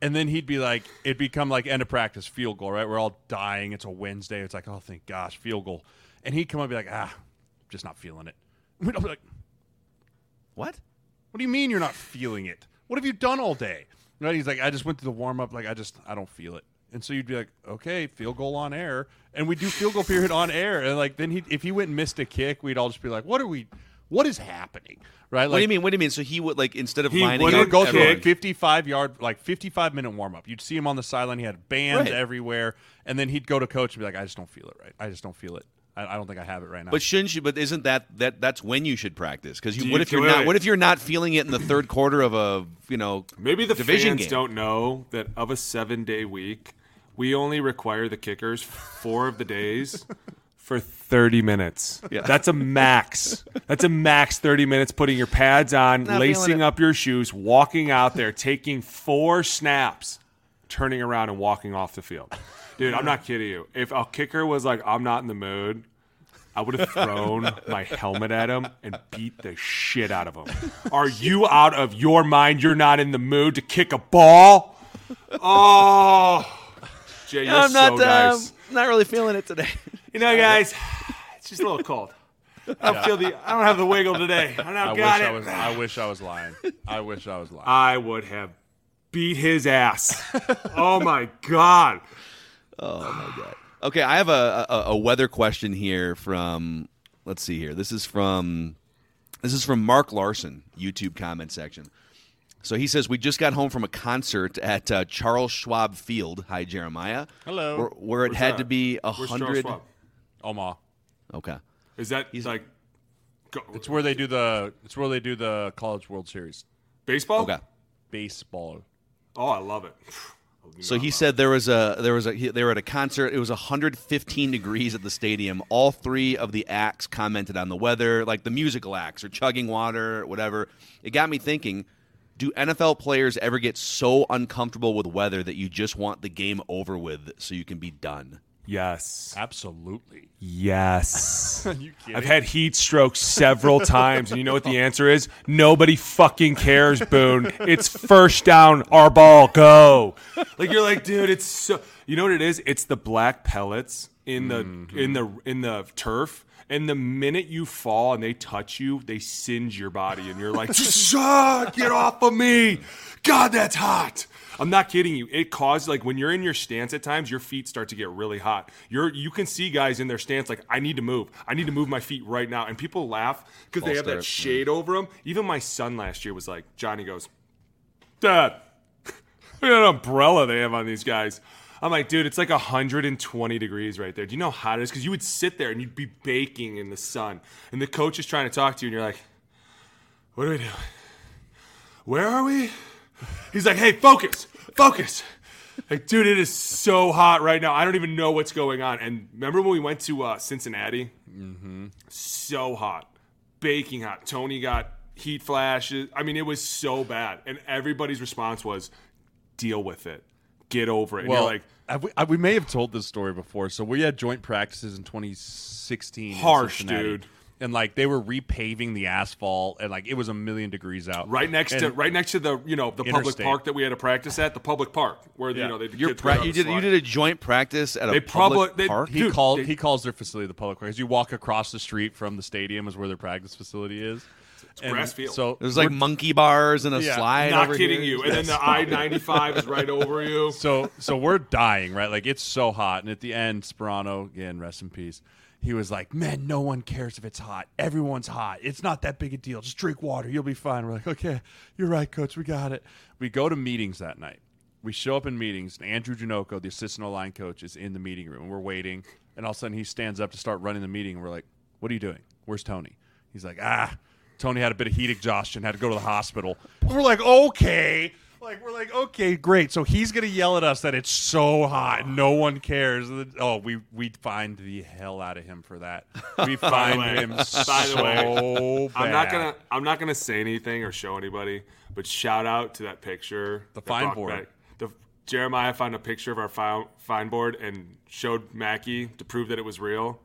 And then he'd be like, it'd become like end of practice field goal, right? We're all dying. It's a Wednesday. It's like, oh, thank gosh, field goal. And he'd come up and be like, ah, just not feeling it. We'd all be like, What? what do you mean you're not feeling it? What have you done all day? Right? He's like, I just went through the warm up. Like, I just, I don't feel it. And so you'd be like, okay, field goal on air, and we do field goal period on air, and like then he, if he went and missed a kick, we'd all just be like, what are we, what is happening? Right? What do you mean? What do you mean? So he would like instead of He lining wouldn't up, Go through a everyone- 55 yard, like 55 minute warm up. You'd see him on the sideline. He had bands Right. everywhere, and then he'd go to coach and be like, I just don't feel it right. I just don't feel it. I, I don't think I have it right now. But shouldn't you? But isn't that that that's when you should practice? Because Do you, you- what if you're wait, not? wait. What if you're not feeling it in the third quarter of a you know Maybe the division fans game? don't know that of a seven day week, we only require the kickers four of the days for 30 minutes. Yeah. That's a max. That's a max 30 minutes putting your pads on, Not lacing up your shoes, walking out there, taking four snaps, turning around and walking off the field. Dude, I'm not kidding you. If a kicker was like, I'm not in the mood, I would have thrown my helmet at him and beat the shit out of him. Are you out of your mind? You're not in the mood to kick a ball? Oh, Jay, you're I'm so not. uh, nice. not really feeling it today. You know, guys, it's just a little cold. I don't feel the. I don't have the wiggle today. I don't I wish got I it. was. I wish I was lying. I wish I was lying. I would have beat his ass. Oh my god. Oh my god. Okay, I have a, a a weather question here from let's see here. This is from this is from Mark Larson, YouTube comment section. So he says we just got home from a concert at uh, Charles Schwab Field. Hi, Jeremiah. Hello. Where, where it had that? to be a Where's Charles hundred. Schwab? Omaha. Okay. Is that He's... like go, It's where they do the. It's where they do the College World Series baseball? Okay. baseball. Oh, I love it. So he said there was a there was a he, they were at a concert. It was 115 degrees at the stadium. All three of the acts commented on the weather, like the musical acts or chugging water, whatever. It got me thinking: Do NFL players ever get so uncomfortable with weather that you just want the game over with so you can be done? Yes. Absolutely. Yes. you kidding? I've had heat strokes several times, and you know what the answer is? Nobody fucking cares, Boone. It's first down, our ball, go. Like you're like, dude, it's so. You know what it is? It's the black pellets in the mm-hmm. in the in the turf. And the minute you fall and they touch you, they singe your body, and you're like, "Ah, "Get off of me! God, that's hot." I'm not kidding you. It causes like when you're in your stance at times, your feet start to get really hot. You're you can see guys in their stance like, "I need to move. I need to move my feet right now." And people laugh because they have that starts, shade over them. Even my son last year was like, Johnny goes, "Dad, Look at that umbrella they have on these guys. I'm like, dude, it's like 120 degrees right there. Do you know how hot it is? Because you would sit there and you'd be baking in the sun. And the coach is trying to talk to you, and you're like, what are we doing? Where are we? He's like, hey, focus, focus. Like, dude, it is so hot right now. I don't even know what's going on. And remember when we went to uh, Cincinnati? Mm-hmm. So hot, baking hot. Tony got heat flashes. I mean, it was so bad. And everybody's response was, deal with it, get over it. And Well, you're like, have we, uh, we may have told this story before. So we had joint practices in 2016. Harsh, Cincinnati. dude. And like they were repaving the asphalt, and like it was a million degrees out. right next to right next to the you know the public park that we had to practice at the public park where Yeah. you know they the You're pra- you the did you did a joint practice at a They public probably- they- park. He Dude, called they- he calls their facility the public park. because you walk across the street from the stadium is where their practice facility is. It's grass field. So There's like monkey bars and a Yeah. slide. Not over kidding here. you. And then the I ninety five is right over you. so so we're dying, right? Like it's so hot, and at the end, Sparano again, rest in peace. He was like, "Man, no one cares if it's hot. Everyone's hot. It's not that big a deal. Just drink water. You'll be fine." We're like, "Okay, you're right, coach. We got it." We go to meetings that night. We show up in meetings, and Andrew Janocko, the assistant line coach, is in the meeting room. And we're waiting, and all of a sudden he stands up to start running the meeting. And we're like, "What are you doing? Where's Tony?" He's like, "Ah." Tony had a bit of heat exhaustion, had to go to the hospital. We're like, okay. Like, we're like, okay, great. So he's going to yell at us that it's so hot. No one cares. Oh, we we fined the hell out of him for that. We find way- him by the so way, I'm not gonna I'm not gonna say anything or show anybody, but shout out to that picture. The that fine board. back- The Jeremiah found a picture of our fine, fine board and showed Mackie to prove that it was real,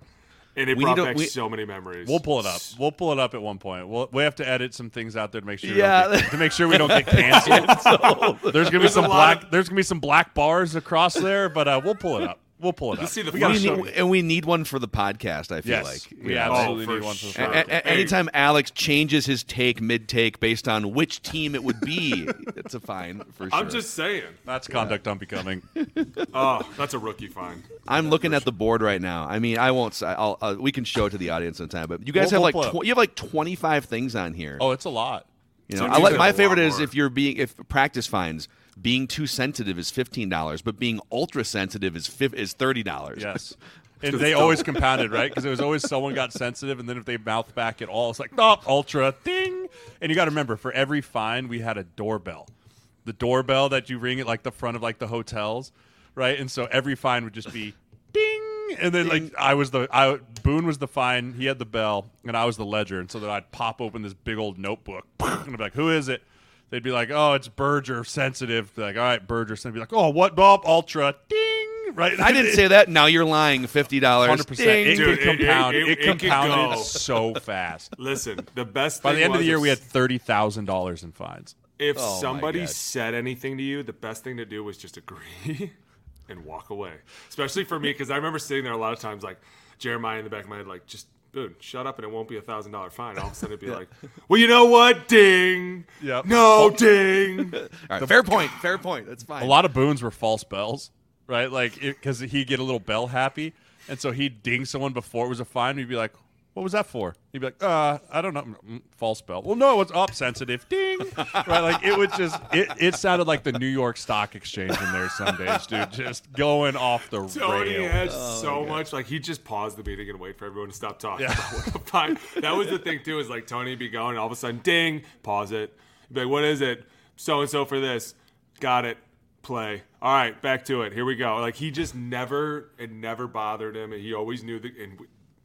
and it We brought to- back we- so many memories. We'll pull it up. We'll pull it up at one point. We'll, we have to edit some things out there to make sure. Yeah. get, to make sure we don't get canceled. there's gonna be some a lot black. there's gonna be some black bars across there, but uh, we'll pull it up. We'll pull it up. see the we gotta We show need- you. and we need one for the podcast. I feel Yes, like we Yeah. absolutely Oh, need one for the sure. show. A- a- Hey. anytime Alex changes his take mid take based on which team it would be, it's a fine for sure. I'm just saying. That's conduct unbecoming. Oh, that's a rookie fine. I'm looking at the board right now. I mean, I won't. say- I'll. Uh, we can show it to the audience in time. But you guys We'll- have we'll like pull it tw- you have like 25 things on here. Oh, it's a lot. you know, so I means like there's my a lot favorite is more. if you're being if practice fines being too sensitive is fifteen dollars, but being ultra sensitive is fif- is thirty dollars. Yes. And they always compounded, right? Because it was always someone got sensitive, and then if they mouth back at all, it's like, oh, ultra, ding. And you got to remember, for every fine, we had a doorbell. The doorbell that you ring at like the front of like the hotels, right? And so every fine would just be ding. And then like I was the I Boone was the fine, he had the bell, and I was the ledger. And so that I'd pop open this big old notebook, and I'd be like, who is it? They'd be like, oh, it's Berger sensitive. Be like, all right, Berger sensitive. Be like, oh, what, Bob? Ultra, ding. Right? I didn't say that. Now you're lying. Fifty dollars. Hundred percent. It Dude, can it- it- compound. it- It, it could compounded go. so fast. Listen, the best. By the thing end of the year, we had thirty thousand dollars in fines. If Oh, somebody said anything to you, the best thing to do was just agree and walk away. Especially for me, because I remember sitting there a lot of times, like Jeremiah in the back of my head, like just dude, shut up and it won't be a thousand dollar fine. All of a sudden it'd be like, well, you know what? Ding. Yep. No, oh. ding. All right, fair point. Fair point. That's fine. A lot of boons were false bells, right? Like because he'd get a little bell happy, and so he'd ding someone before it was a fine. We'd be like, "What was that for?" He'd be like, "Uh, I don't know, Mm, false bell." Well, no, it was up sensitive. Ding, right? Like it would just it, it sounded like the New York Stock Exchange in there some days, dude, just going off the Tony rails. had Oh, so much like he'd just paused the meeting and wait for everyone to stop talking about what the fine. That was the thing too, is like Tony'd be going, all of a sudden, ding, pause it. He'd be like, what is it? So and so for this. Got it. Play. All right, back to it. Here we go. Like he just never, it never bothered him, and he always knew that. And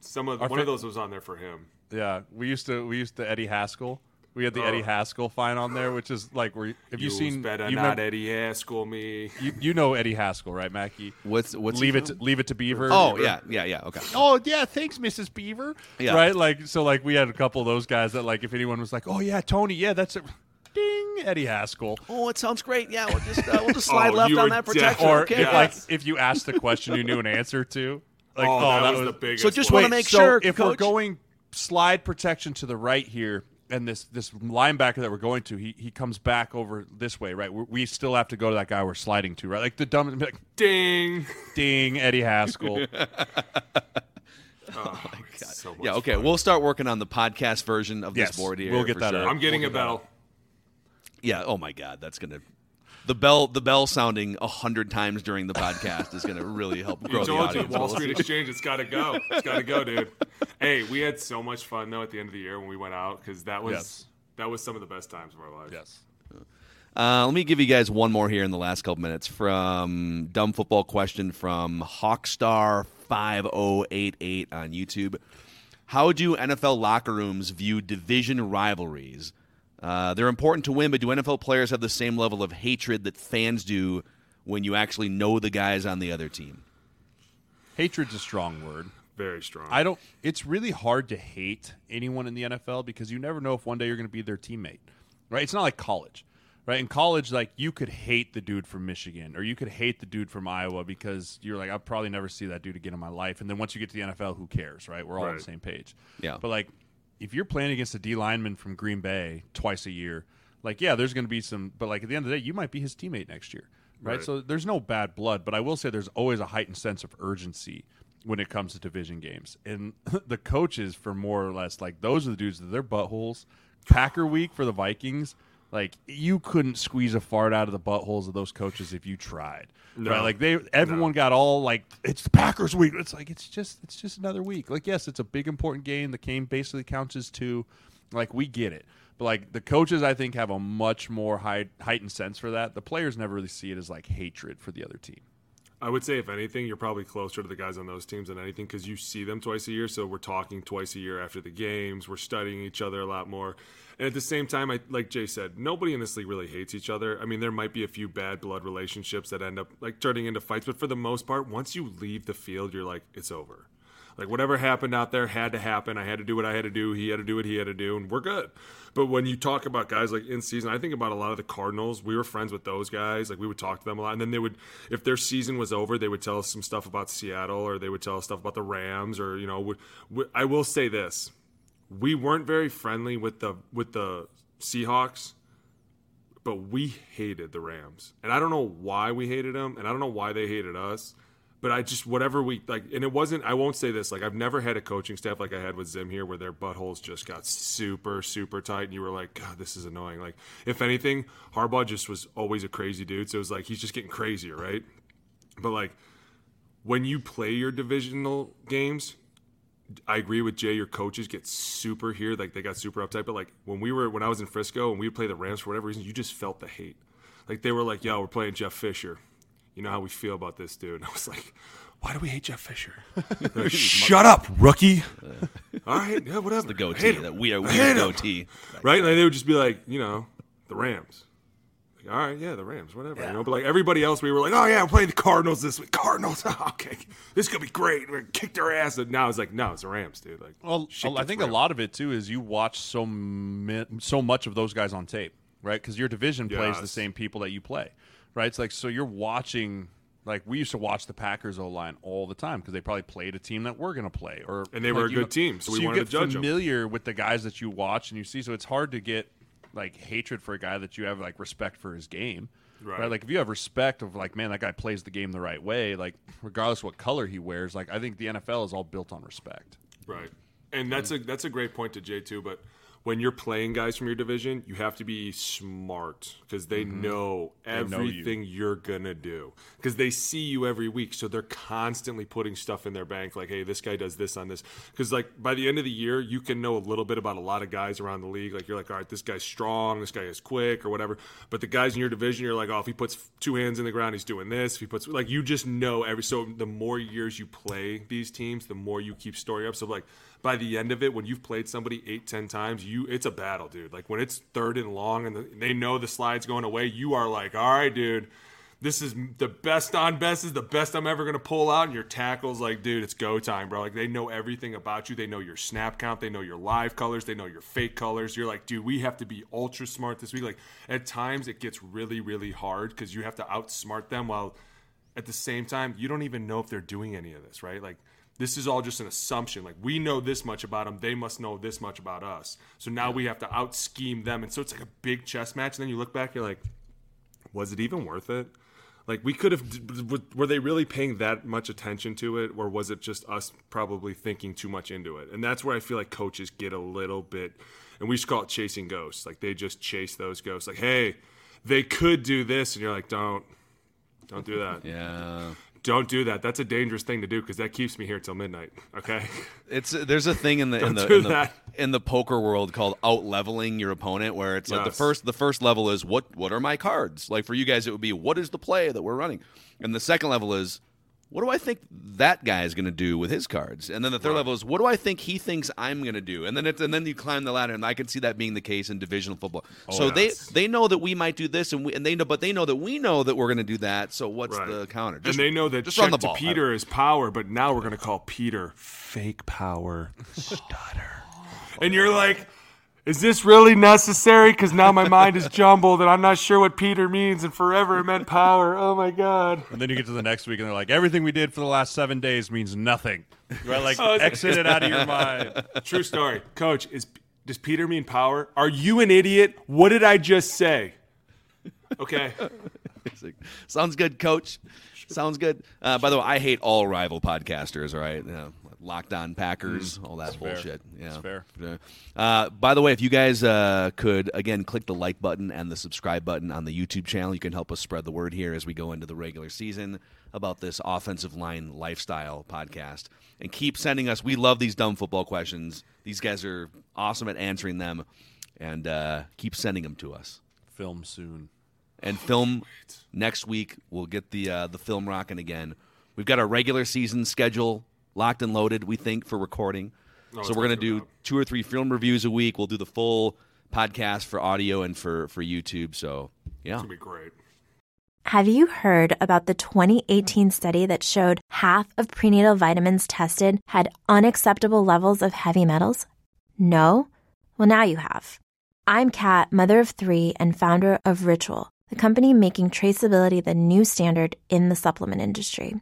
some of Our one fa- of those was on there for him. Yeah, we used to we used to Eddie Haskell. We had the Oh. Eddie Haskell fine on there, which is like where have you You's seen better you, not remember- Eddie Haskell me? you you know Eddie Haskell, right, Mackie? What's what's leave it to, leave it to Beaver. Oh yeah, yeah, yeah. Okay. Oh yeah, thanks, Mrs. Beaver. Yeah. Right, like so, like we had a couple of those guys that, like, if anyone was like, "Oh yeah, Tony, yeah, that's it," ding, Eddie Haskell. Oh, it sounds great. Yeah, we'll just uh, we'll just slide Oh, left on were that def- protection. Or okay, if, yes. like if you asked the question you knew an answer to, like, oh, oh, that, was, the biggest. So just wanna make so sure, if we're going slide protection to the right here, and this this linebacker that we're going to, he he comes back over this way, right? we we still have to go to that guy we're sliding to, right? Like the dumb, like, ding. ding, Eddie Haskell. Oh, so much yeah, okay. fun. We'll start working on the podcast version of Yes, this board here. we'll get that sure. I'm getting We'll a get that bell. Yeah. Oh my God, that's gonna the bell the bell sounding a hundred times during the podcast is gonna really help grow You the told you, audience. Wall Street. Exchange. It's got to go. It's got to go, dude. hey, we had so much fun though at the end of the year when we went out because that was Yes. that was some of the best times of our lives. yes. Uh, let me give you guys one more here in the last couple minutes from dumb football question from Hawkstar five zero eight eight on YouTube. How do NFL locker rooms view division rivalries? Uh, they're important to win, but do NFL players have the same level of hatred that fans do when you actually know the guys on the other team? Hatred's a strong word. Very strong. I don't. It's really hard to hate anyone in the NFL because you never know if one day you're going to be their teammate, right? It's not like college, right? In college, like you could hate the dude from Michigan or you could hate the dude from Iowa because you're like, I'll probably never see that dude again in my life. And then once you get to the NFL, who cares, right? We're all on the same page. Yeah. But like, if you're playing against a D lineman from Green Bay twice a year, like, yeah, there's going to be some, but like at the end of the day, you might be his teammate next year, right? Right. So there's no bad blood, but I will say there's always a heightened sense of urgency when it comes to division games. And the coaches, for more or less, like those are the dudes that they're buttholes. Packer week for the Vikings, like you couldn't squeeze a fart out of the buttholes of those coaches if you tried. No. Right? Like they, everyone got all like, it's the Packers week. It's like it's just, it's just another week. Like yes, it's a big important game. The game basically counts as two. Like we get it. But like the coaches, I think have a much more high, heightened sense for that. The players never really see it as like hatred for the other team. I would say, if anything, you're probably closer to the guys on those teams than anything because you see them twice a year. So we're talking twice a year after the games. We're studying each other a lot more. And at the same time, I, like Jay said, nobody in this league really hates each other. I mean, there might be a few bad blood relationships that end up like turning into fights, but for the most part, once you leave the field, you're like, it's over. Like whatever happened out there had to happen. I had to do what I had to do. He had to do what he had to do, and we're good. But when you talk about guys like in season, I think about a lot of the Cardinals. We were friends with those guys. Like we would talk to them a lot, and then they would, if their season was over, they would tell us some stuff about Seattle, or they would tell us stuff about the Rams, or you know, would, would, I will say this: we weren't very friendly with the with the Seahawks but we hated the Rams. And I don't know why we hated them, and I don't know why they hated us. But I just whatever we like, and it wasn't. I won't say this. Like I've never had a coaching staff like I had with Zimmer, where their buttholes just got super, super tight, and you were like, God, this is annoying. Like if anything, Harbaugh just was always a crazy dude. So it was like he's just getting crazier, right? But like when you play your divisional games, I agree with Jay. Your coaches get super here, like they got super uptight. But like when we were, when I was in Frisco and we would play the Rams for whatever reason, you just felt the hate. Like they were like, "Yo, we're playing Jeff Fisher. You know how we feel about this dude." And I was like, "Why do we hate Jeff Fisher?" Like, Shut up, rookie. All right, yeah, whatever. The I goatee, hate that we are I weird hate goatee. right? Like they would just be like, you know, the Rams. Like, All right, yeah, the Rams, whatever. You know, but like everybody else, we were like, oh yeah, we're playing the Cardinals this week. Cardinals, oh, okay, this is gonna be great. We're gonna kick their ass. And now it's like, no, it's the Rams, dude. Like, Well, I gets think a lot of it too is you watch so mi- so much of those guys on tape, right? Because your division plays the same people that you play, right? It's like so you're watching Like we used to watch the Packers O line all the time because they probably played a team that we're going to play, or And they like, were a good know- team, so we you wanted get to judge familiar with the guys that you watch and you see. So it's hard to get like hatred for a guy that you have like respect for his game. Right. Like if you have respect of like, man, that guy plays the game the right way. Like regardless what color he wears, like I think the NFL is all built on respect. Right. And that's a that's a great point to Jay too. But when you're playing guys from your division, you have to be smart because they know Mm-hmm. know everything you. are gonna do because they see you every week, so they're constantly putting stuff in their bank. Like, hey, this guy does this on this. Because like by the end of the year, you can know a little bit about a lot of guys around the league. Like you're like, all right, this guy's strong, this guy is quick, or whatever. But the guys in your division, you're like, oh, if he puts two hands in the ground, he's doing this. If he puts like, you just know every. So the more years you play these teams, the more you keep story up. So like by the end of it, when you've played somebody eight, ten times, you it's a battle, dude. Like when it's third and long and the, they know the slide's going away, you are like, all right, dude. This is the best on best is the best I'm ever gonna pull out. And your tackles, like, dude, it's go time, bro. Like they know everything about you. They know your snap count. They know your live colors. They know your fake colors. You're like, dude, we have to be ultra smart this week. Like at times it gets really, really hard because you have to outsmart them while at the same time you don't even know if they're doing any of this, right? Like this is all just an assumption. Like we know this much about them, they must know this much about us. So now we have to out scheme them, and so it's like a big chess match. And then you look back, you're like, was it even worth it? Like we could have. Were they really paying that much attention to it, or was it just us probably thinking too much into it? And that's where I feel like coaches get a little bit, and we just call it chasing ghosts. Like they just chase those ghosts. Like, hey, they could do this, and you're like, don't, don't do that. Yeah. Don't do that. That's a dangerous thing to do because that keeps me here till midnight. Okay. It's there's a thing in the in the, in the in the poker world called out leveling your opponent, where it's like the first the first level is what what are my cards? Like for you guys, it would be what is the play that we're running, and the second level is what do I think that guy is going to do with his cards, and then the third level is what do I think he thinks I'm going to do, and then it's and then you climb the ladder, and I can see that being the case in divisional football. Oh, so Oh, yes. they they know that we might do this, and we and they know, but they know that we know that we're going to do that. So what's Right. the counter? and they know that just check run the to ball. Peter is power, but now we're going to call Peter fake power. Stutter. and you're like, is this really necessary? Because now my mind is jumbled and I'm not sure what Peter means. And forever it meant power. Oh my God. And then you get to the next week and they're like, everything we did for the last seven days means nothing. Right? Like Oh, exit it out of your mind. True story. Coach, is does Peter mean power? Are you an idiot? What did I just say? Okay. Sounds good, coach. Sounds good. Uh, by the way, I hate all rival podcasters. All right, yeah, locked on Packers, all that fair. bullshit. Yeah, That's fair. Uh, by the way, if you guys uh, could again click the like button and the subscribe button on the YouTube channel, you can help us spread the word here as we go into the regular season about this offensive line lifestyle podcast. And keep sending us. We love these dumb football questions. These guys are awesome at answering them, and uh, keep sending them to us Film soon. and film next week. We'll get the uh, the film rocking again. We've got our regular season schedule locked and loaded. We think for recording, oh, so we're gonna do up. two or three film reviews a week. We'll do the full podcast for audio and for for YouTube. So yeah, It'll be great. Have you heard about the 2018 study that showed half of prenatal vitamins tested had unacceptable levels of heavy metals? No? Well, now you have. I'm Kat, mother of three and founder of Ritual, the company making traceability the new standard in the supplement industry.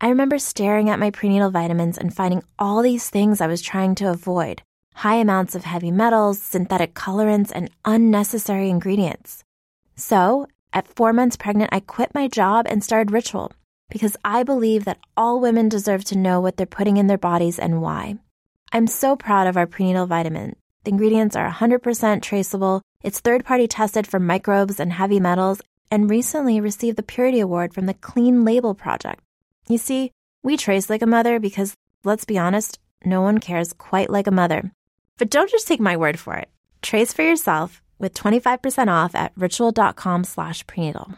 I remember staring at my prenatal vitamins and finding all these things I was trying to avoid high amounts of heavy metals, synthetic colorants, and unnecessary ingredients. So, at four months pregnant, I quit my job and started Ritual because I believe that all women deserve to know what they're putting in their bodies and why. I'm so proud of our prenatal vitamin. The ingredients are 100% traceable, it's third party tested for microbes and heavy metals, and recently received the Purity Award from the Clean Label Project. You see, we trace like a mother because, let's be honest, no one cares quite like a mother. But don't just take my word for it. Trace for yourself with 25% off at ritual.com slash prenatal.